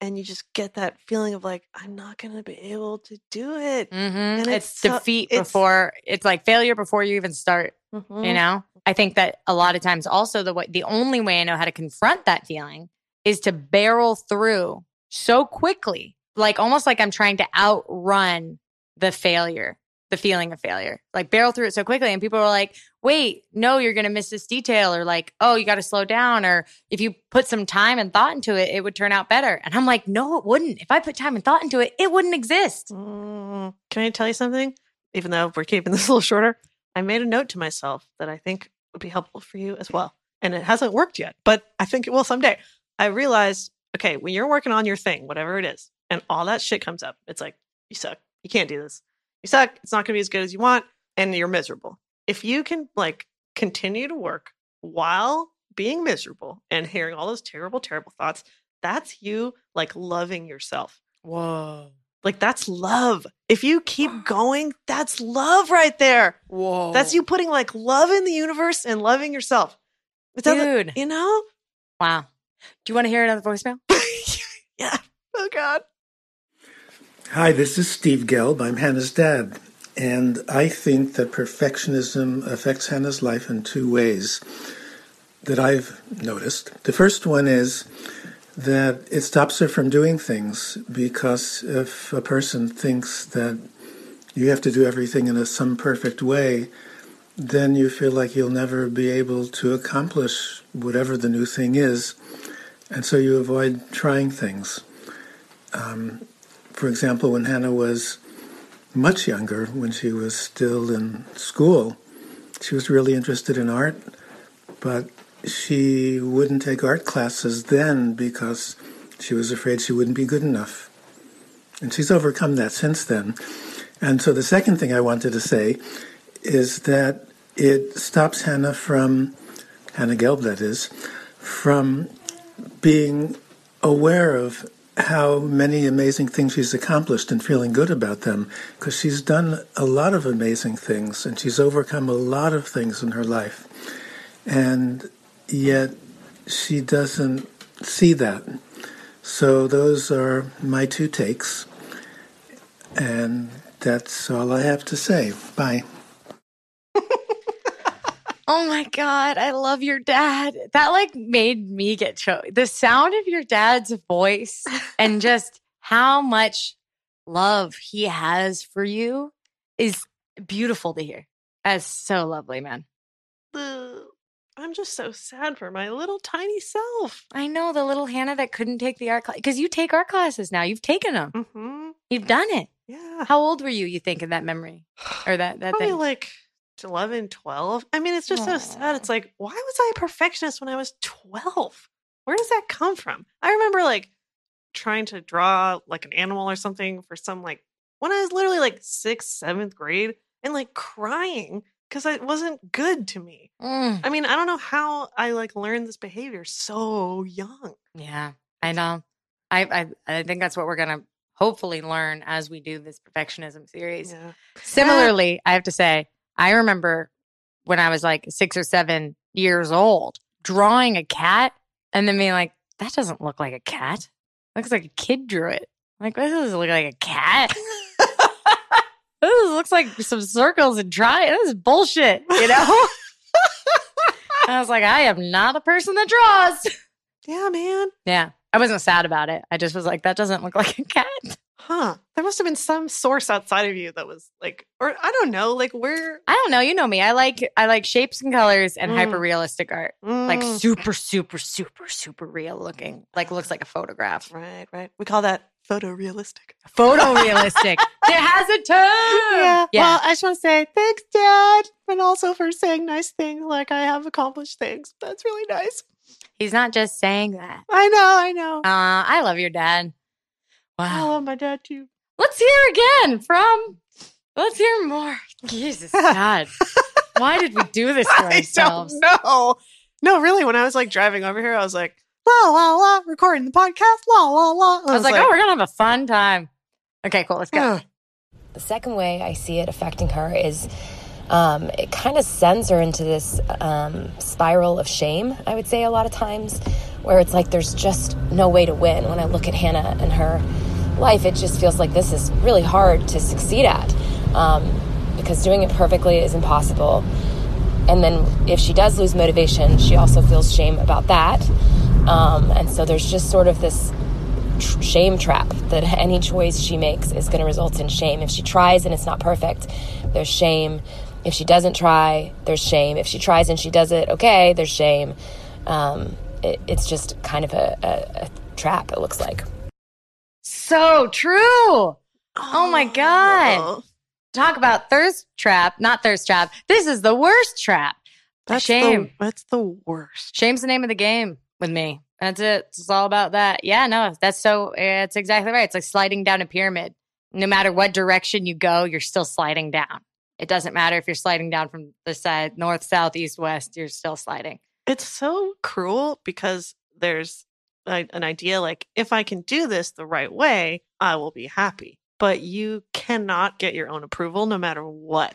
and you just get that feeling of like I'm not gonna be able to do it. Mm-hmm. And It's, it's so- defeat it's- before it's like failure before you even start. Mhm. You know, I think that a lot of times also the way the only way I know how to confront that feeling is to barrel through so quickly, like almost like I'm trying to outrun the failure, the feeling of failure, like barrel through it so quickly. And people are like, wait, no, you're going to miss this detail, or like, oh, you got to slow down, or if you put some time and thought into it, it would turn out better. And I'm like, no, it wouldn't. If I put time and thought into it, it wouldn't exist. Mm, Can I tell you something? Even though we're keeping this a little shorter, I made a note to myself that I think would be helpful for you as well. And it hasn't worked yet, but I think it will someday. I realized, okay, when you're working on your thing, whatever it is, and all that shit comes up, it's like, you suck. You can't do this. You suck. It's not going to be as good as you want, and you're miserable. If you can like continue to work while being miserable and hearing all those terrible, terrible thoughts, that's you like loving yourself. Whoa. Like that's love. If you keep going, that's love right there. Whoa. That's you putting like love in the universe and loving yourself. The- Dude. you know? Wow. Do you want to hear another voicemail? yeah. Oh God. Hi, this is Steve Gelb. I'm Hannah's dad. And I think that perfectionism affects Hannah's life in two ways that I've noticed. The first one is that it stops her from doing things because if a person thinks that you have to do everything in a some perfect way, then you feel like you'll never be able to accomplish whatever the new thing is. And so you avoid trying things. Um, for example, when Hannah was much younger, when she was still in school, she was really interested in art, but she wouldn't take art classes then because she was afraid she wouldn't be good enough. And she's overcome that since then. And so the second thing I wanted to say is that it stops Hannah from, Hannah Gelb that is, from being aware of how many amazing things she's accomplished and feeling good about them because she's done a lot of amazing things and she's overcome a lot of things in her life. And yet she doesn't see that. So those are my two takes. And that's all I have to say. Bye. Oh my God, I love your dad. That like made me get choked. The sound of your dad's voice and just how much love he has for you is beautiful to hear. That's so lovely, man. I'm just so sad for my little tiny self. I know the little Hannah that couldn't take the art class because you take art classes now. You've taken them. Mm-hmm. You've done it. Yeah. How old were you? You think in that memory or that that Probably thing? like 11, 12. I mean, it's just so sad. It's like, why was I a perfectionist when I was 12? Where does that come from? I remember like trying to draw like an animal or something for some like when I was literally like sixth, seventh grade and like crying because it wasn't good to me. Mm, I mean, I don't know how I like learned this behavior so young. yeah, I know. I, I I think that's what we're gonna hopefully learn as we do this perfectionism series. Yeah. Similarly, I have to say, I remember when I was like six or seven years old, drawing a cat and then being like, that doesn't look like a cat. looks like a kid drew it. I'm like, this doesn't look like a cat. this looks like some circles and try. This is bullshit, you know? I was like, I am not a person that draws. Yeah, man. Yeah. I wasn't sad about it. I just was like, that doesn't look like a cat. Huh. There must have been some source outside of you that was like, or I don't know, like where. I don't know. You know me. I like I like shapes and colors and Mm. hyper realistic art. Like Mm. super, super, super, super real looking. Like looks like a photograph. Right, right. We call that photorealistic. Photorealistic. it has a term. Yeah. Well, I just want to say thanks, Dad, and also for saying nice things like I have accomplished things. That's really nice. He's not just saying that. I know, I know. Uh, I love your dad. I Wow. love my dad too. Let's hear again from. Let's hear more. Jesus God. Why did we do this to I ourselves? don't know. No, really. When I was like driving over here, I was like, la la la, recording the podcast, la la la. I was like, oh, we're gonna have a fun time. Okay, cool. Let's go. oh, The second way I see it affecting her is um, it kind of sends her into this um, spiral of shame, I would say, a lot of times, where it's like there's just no way to win. When I look at Hannah and her life, it just feels like this is really hard to succeed at um, because doing it perfectly is impossible. And then if she does lose motivation, she also feels shame about that. Um, and so there's just sort of this tr- shame trap that any choice she makes is going to result in shame. If she tries and it's not perfect, there's shame. If she doesn't try, there's shame. If she tries and she does it okay, there's shame. Um, it, it's just kind of a, a, a trap, it looks like. So true. Oh my oh. God. Talk about thirst trap, not thirst trap. This is the worst trap. That's Shame. The, that's the worst. Shame's the name of the game with me. That's it. It's all about that. Yeah, no, that's so, it's exactly right. It's like sliding down a pyramid. No matter what direction you go, you're still sliding down. It doesn't matter if you're sliding down from the side, north, south, east, west, you're still sliding. It's so cruel because there's a, an idea like, if I can do this the right way, I will be happy. But you cannot get your own approval no matter what.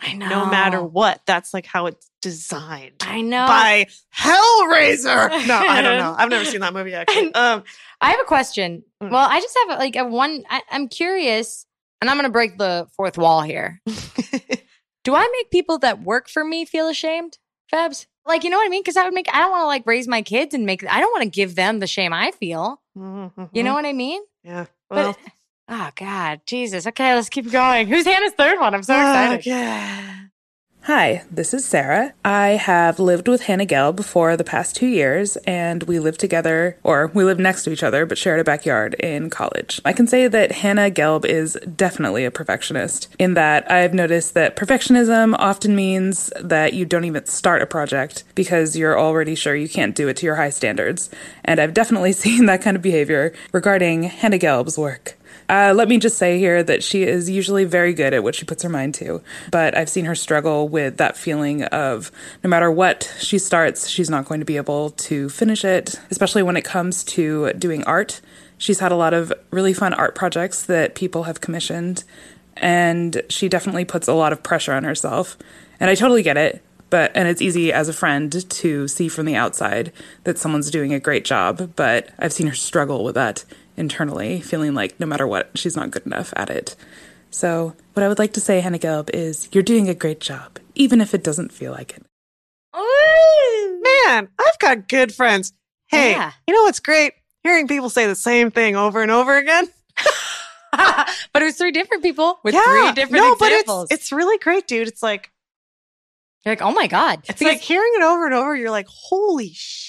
I know. No matter what. That's like how it's designed. I know. by Hellraiser. No, I don't know. I've never seen that movie actually. Um, I have a question. Mm. Well, I just have like a one. I, I'm curious, and I'm going to break the fourth wall here. Do I make people that work for me feel ashamed, Fabs? Like, you know what I mean? Because I would make. I don't want to like raise my kids and make. I don't want to give them the shame I feel. You know what I mean? Mm-hmm. Yeah. Well, But oh God, Jesus. Okay, let's keep going. Who's Hannah's third one? I'm so excited. okay. Hi, this is Sarah. I have lived with Hannah Gelb for the past two years, and we lived together, or we lived next to each other, but shared a backyard in college. I can say that Hannah Gelb is definitely a perfectionist, in that I've noticed that perfectionism often means that you don't even start a project because you're already sure you can't do it to your high standards. And I've definitely seen that kind of behavior regarding Hannah Gelb's work. Uh, let me just say here that she is usually very good at what she puts her mind to, but I've seen her struggle with that feeling of no matter what she starts, she's not going to be able to finish it, especially when it comes to doing art. She's had a lot of really fun art projects that people have commissioned, and she definitely puts a lot of pressure on herself. And I totally get it but and it's easy as a friend to see from the outside that someone's doing a great job but i've seen her struggle with that internally feeling like no matter what she's not good enough at it so what i would like to say hannah gelb is you're doing a great job even if it doesn't feel like it man i've got good friends hey yeah. you know what's great hearing people say the same thing over and over again but it was three different people with yeah, three different no, examples. But it's, it's really great, dude. It's like you're like, oh my God. It's because, like hearing it over and over, you're like, holy shit.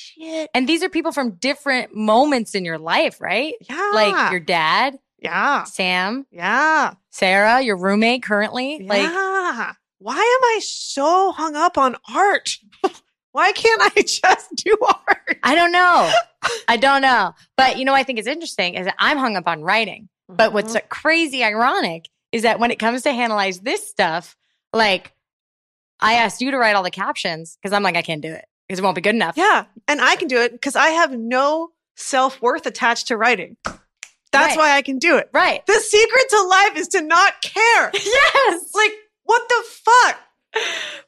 And these are people from different moments in your life, right? Yeah. Like your dad. Yeah. Sam. Yeah. Sarah, your roommate currently. Yeah. Like, why am I so hung up on art? Why can't I just do art? I don't know. I don't know. But you know, I think it's interesting is that I'm hung up on writing. But mm-hmm. what's crazy ironic is that when it comes to analyze this stuff, like I asked you to write all the captions because I'm like, I can't do it because it won't be good enough. Yeah. And I can do it because I have no self worth attached to writing. That's right. why I can do it. Right. The secret to life is to not care. yes. Like, what the fuck?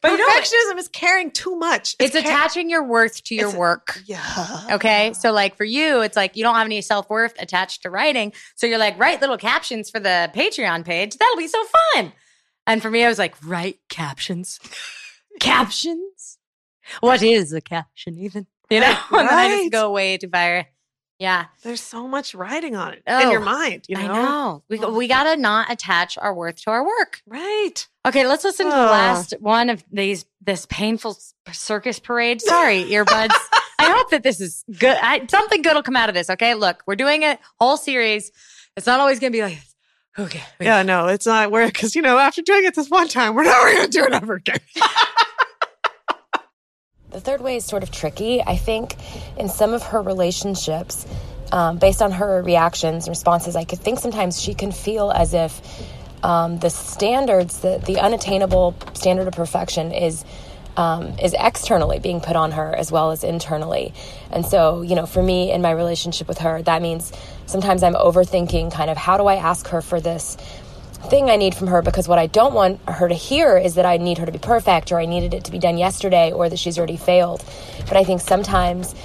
But perfectionism is caring too much. It's, it's attaching your worth to your it's, work. Yeah. Okay. So, like for you, it's like you don't have any self worth attached to writing. So you're like, write little captions for the Patreon page. That'll be so fun. And for me, I was like, write captions. captions? What is a caption, even? You know? Right. and then I just go way too far. Yeah. There's so much writing on it oh, in your oh, mind, you know? I know. We, we got to not attach our worth to our work. Right. Okay, let's listen to the last one of these, this painful circus parade. Sorry, earbuds. I hope that this is good. I, something good will come out of this. Okay. Look, we're doing a whole series. It's not always going to be like, Okay. Yeah, no, it's not where because you know after doing it this one time, we're never going to do it ever again. the third way is sort of tricky. I think in some of her relationships, um, based on her reactions and responses, I could think sometimes she can feel as if um, the standards, the, the unattainable standard of perfection, is um, is externally being put on her as well as internally. And so, you know, for me in my relationship with her, that means sometimes I'm overthinking kind of how do I ask her for this thing I need from her because what I don't want her to hear is that I need her to be perfect or I needed it to be done yesterday or that she's already failed. But I think sometimes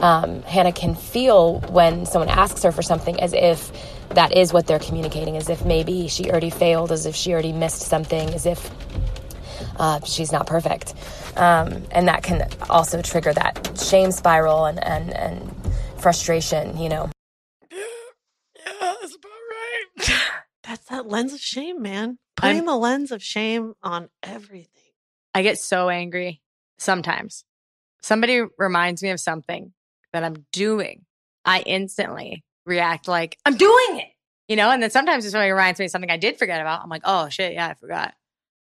um, Hannah can feel when someone asks her for something as if that is what they're communicating, as if maybe she already failed, as if she already missed something, as if uh, she's not perfect. Um, and that can also trigger that shame spiral and, and, and frustration, you know. Yeah, that's about right. That's that lens of shame, man. Putting I'm, the lens of shame on everything. I get so angry sometimes. Somebody reminds me of something that I'm doing. I instantly react like, I'm doing it, you know? And then sometimes if somebody reminds me of something I did forget about, I'm like, oh shit, yeah, I forgot.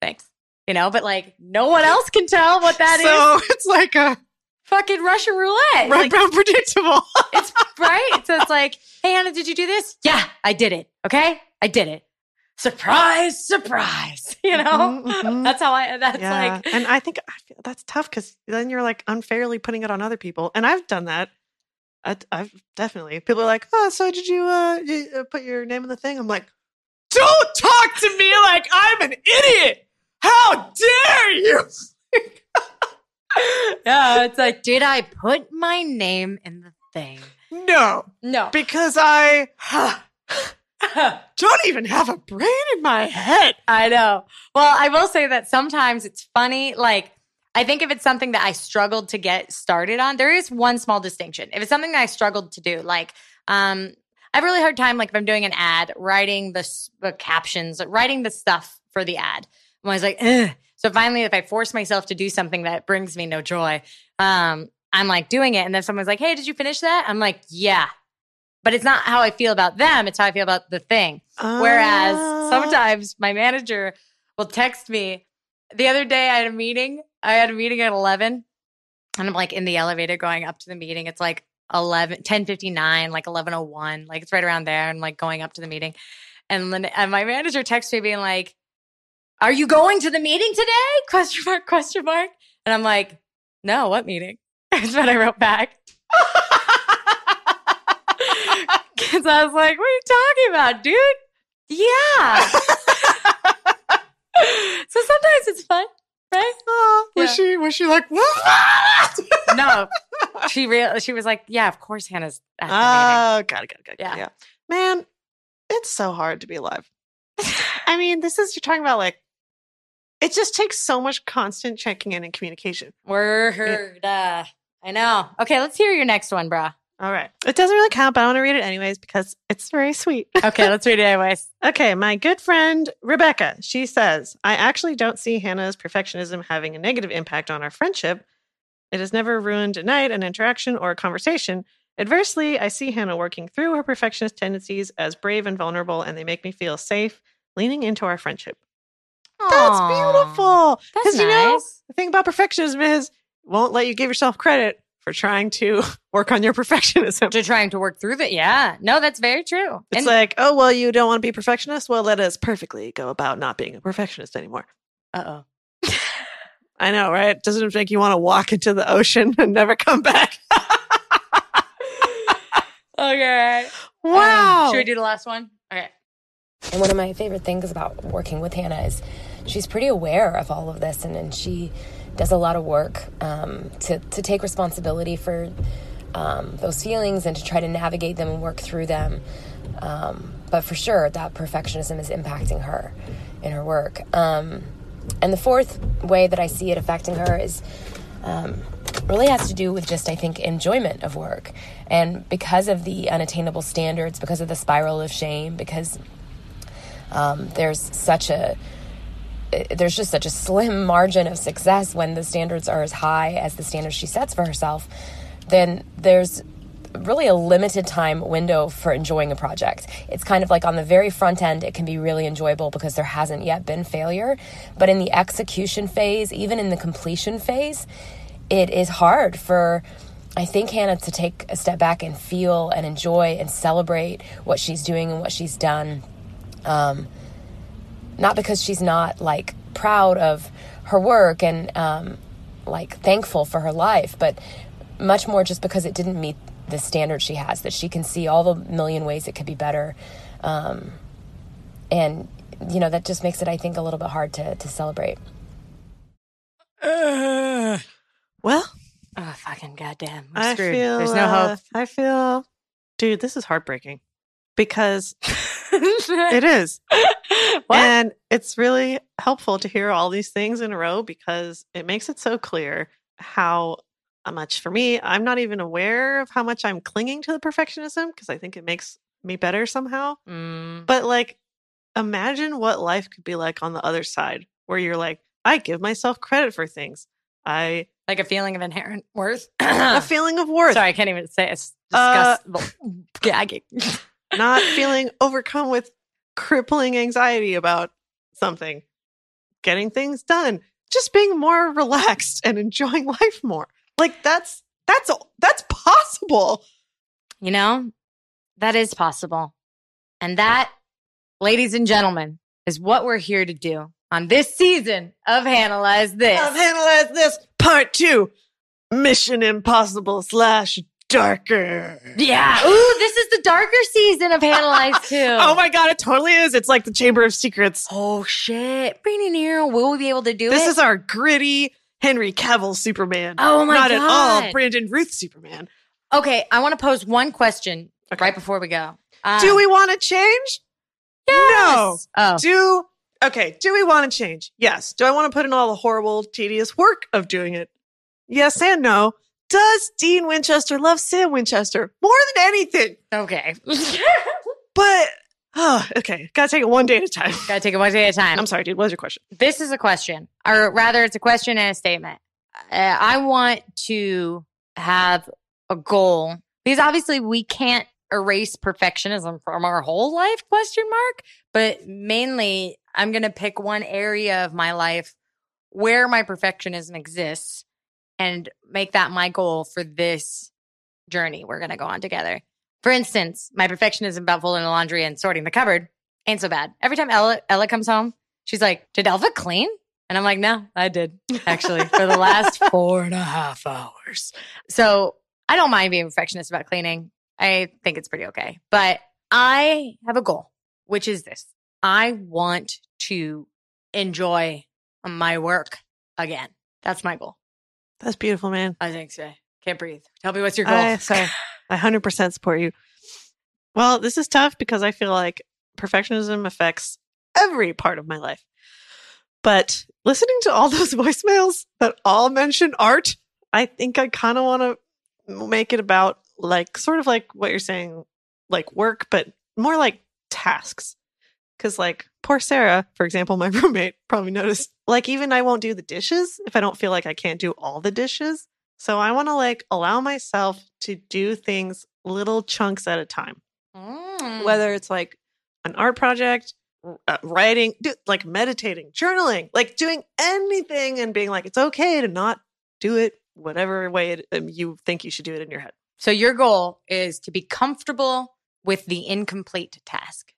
Thanks. You know, but like no one else can tell what that so is. so it's like a fucking Russian roulette. Right, like, unpredictable. it's right. So it's like, hey Hannah, did you do this? Yeah, I did it. Okay, I did it. Surprise, surprise. You know, mm-hmm, mm-hmm. that's how I. That's yeah. like, and I think I feel that's tough because then you're like unfairly putting it on other people. And I've done that. I, have definitely. People are like, oh, so did you, uh, you uh, put your name in the thing? I'm like, don't talk to me like I'm an idiot. How dare you? yeah, it's like, did I put my name in the thing? No. No. Because I don't even have a brain in my head. I know. Well, I will say that sometimes it's funny. Like, I think if it's something that I struggled to get started on, there is one small distinction. If it's something that I struggled to do, like, um, I have a really hard time, like if I'm doing an ad, writing the, the captions, writing the stuff for the ad. I'm always like, Ugh. so finally, if I force myself to do something that brings me no joy, um, I'm like doing it. And then someone's like, hey, did you finish that? I'm like, yeah. But it's not how I feel about them. It's how I feel about the thing. Uh... Whereas ah. sometimes my manager will text me. The other day I had a meeting. I had a meeting at 11 and I'm like in the elevator going up to the meeting. It's like 11, 1059, like 1101, like it's right around there and like going up to the meeting. And then and my manager texts me being like, are you going to the meeting today? Question mark, question mark. And I'm like, no, what meeting? That's what I wrote back. Cause I was like, what are you talking about, dude? Yeah. so sometimes it's fun, right? Oh, was Yeah. she was she like what? No, she real. She was like, "Yeah, of course, Hannah's at the meeting." Oh, got it, got it, got it. Yeah. Yeah. Man, it's so hard to be alive. I mean, this is you're talking about like it just takes so much constant checking in and communication. Word. Uh, I know. Okay, let's hear your next one, brah. All right. It doesn't really count, but I want to read it anyways because it's very sweet. Okay, let's read it anyways. Okay, my good friend Rebecca, she says, I actually don't see Hannah's perfectionism having a negative impact on our friendship. It has never ruined a night, an interaction, or a conversation. Adversely, I see Hannah working through her perfectionist tendencies as brave and vulnerable, and they make me feel safe leaning into our friendship. That's beautiful. That's you know, the thing about perfectionism is won't let you give yourself credit for trying to work on your perfectionism. To trying to work through that. Yeah. No, that's very true. It's And- like, oh, well, you don't want to be a perfectionist? Well, let us perfectly go about not being a perfectionist anymore. uh oh. I know, right? Doesn't it make you want to walk into the ocean and never come back? Okay. wow. should we do the last one? Okay. And one of my favorite things about working with Hannah is she's pretty aware of all of this and, and she does a lot of work um, to, to take responsibility for um, those feelings and to try to navigate them and work through them. Um, but for sure, that perfectionism is impacting her in her work. Um, and the fourth way that I see it affecting her is um, really has to do with just, I think, enjoyment of work. And because of the unattainable standards, because of the spiral of shame, because um, there's such a there's just such a slim margin of success when the standards are as high as the standards she sets for herself then there's really a limited time window for enjoying a project. It's kind of like on the very front end it can be really enjoyable because there hasn't yet been failure. But in the execution phase even in the completion phase it is hard for I think Hannah to take a step back and feel and enjoy and celebrate what she's doing and what she's done. Um, not because she's not like proud of her work and um, like thankful for her life, but much more just because it didn't meet the standard she has. That she can see all the million ways it could be better, um, and you know that just makes it, I think, a little bit hard to to celebrate. well, Oh, fucking goddamn. We're I screwed. feel There's no uh, hope. I feel, dude, this is heartbreaking because it is. What? And it's really helpful to hear all these things in a row because it makes it so clear how much for me, I'm not even aware of how much I'm clinging to the perfectionism because I think it makes me better somehow. Mm, But like, imagine what life could be like on the other side where you're like, I give myself credit for things. I like a feeling of inherent worth. a feeling of worth, Sorry, I can't even say it's Uh, gagging. not feeling overcome with crippling anxiety about something, getting things done, just being more relaxed and enjoying life more. Like that's that's that's possible. You know, that is possible. And that, ladies and gentlemen, is what we're here to do on this season of Analyze This. I've analyzed this part two, Mission Impossible slash Darker. yeah. Ooh, this is the darker season of Analyze too. Oh my god, it totally is. It's like the Chamber of Secrets. Oh shit. Bring here. Will we be able to do it? This is our gritty Henry Cavill Superman. Oh my god. Not at all Brandon Routh Superman. okay, I want to pose one question Okay. right before we go. Um, Do we want to change? No. yes. Oh. Do okay, do we want to change? Yes. Do I want to put in all the horrible, tedious work of doing it? Yes and no. Does Dean Winchester love Sam Winchester more than anything? Okay. But oh, okay, gotta take it one day at a time. Gotta take it one day at a time. I'm sorry, dude. What was your question? this is a question, or rather, it's a question and a statement. Uh, I want to have a goal because obviously we can't erase perfectionism from our whole life question mark but mainly i'm going to pick one area of my life where my perfectionism exists and make that my goal for this journey we're going to go on together. For instance, my perfectionism about folding the laundry and sorting the cupboard ain't so bad. Every time Ella, Ella comes home, she's like, Did Elva clean? And I'm like, No, I did actually for the last four and a half hours. So I don't mind being perfectionist about cleaning. I think it's pretty okay. But I have a goal, which is this I want to enjoy my work again. That's my goal. That's beautiful, man. I think so. Can't breathe. Tell me what's your goal. I, so I 100% support you. Well, this is tough because I feel like perfectionism affects every part of my life. But listening to all those voicemails that all mention art, I think I kind of want to make it about like sort of like what you're saying, like work, but more like tasks. Cause like poor Sarah, for example, my roommate probably noticed, like even I won't do the dishes if I don't feel like I can't do all the dishes. So I want to like allow myself to do things little chunks at a time. Mm. Whether it's like an art project, uh, writing, do, like meditating, journaling, like doing anything and being like, it's okay to not do it whatever way it, um, you think you should do it in your head. So your goal is to be comfortable with the incomplete task.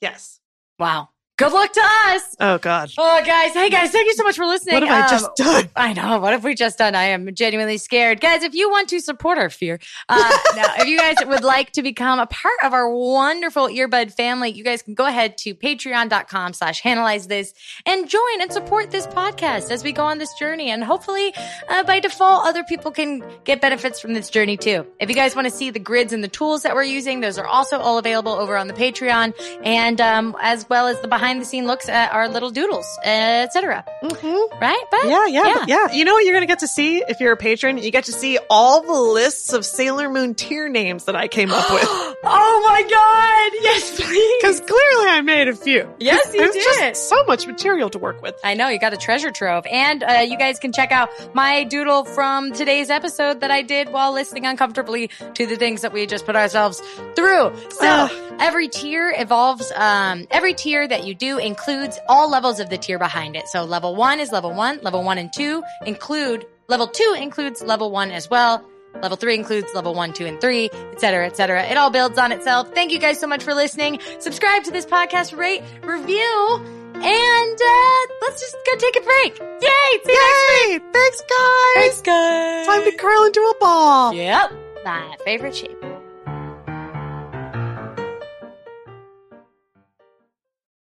Yes. Wow. Good luck to us. Oh God. Oh guys. Hey guys, thank you so much for listening. What have um, I just done? I know. What have we just done? I am genuinely scared. Guys, if you want to support our fear, uh, now, if you guys would like to become a part of our wonderful earbud family, you guys can go ahead to patreon.com slash analyze this and join and support this podcast as we go on this journey. And hopefully uh, by default, other people can get benefits from this journey too. If you guys want to see the grids and the tools that we're using, those are also all available over on the Patreon and um, as well as the behind behind the scene looks at our little doodles, etc. Mm-hmm. Right? But yeah, yeah, yeah. yeah. You know what you're going to get to see if you're a patron? You get to see all the lists of Sailor Moon tier names that I came up with. oh my god! Yes, please. Because clearly I made a few. Yes, you did. so much material to work with. I know you got a treasure trove, and uh, you guys can check out my doodle from today's episode that I did while listening uncomfortably to the things that we just put ourselves through. So uh, every tier evolves. Um, every tier that you do includes all levels of the tier behind it. So level one is level one, level one and two include, level two includes level one as well. Level three includes level one, two, and three, et cetera, et cetera. It all builds on itself. Thank you guys so much for listening. Subscribe to this podcast, rate, review, and uh, let's just go take a break. Yay! See you Yay! Thanks, guys. Thanks, guys. Time to curl into a ball. Yep. My favorite shape.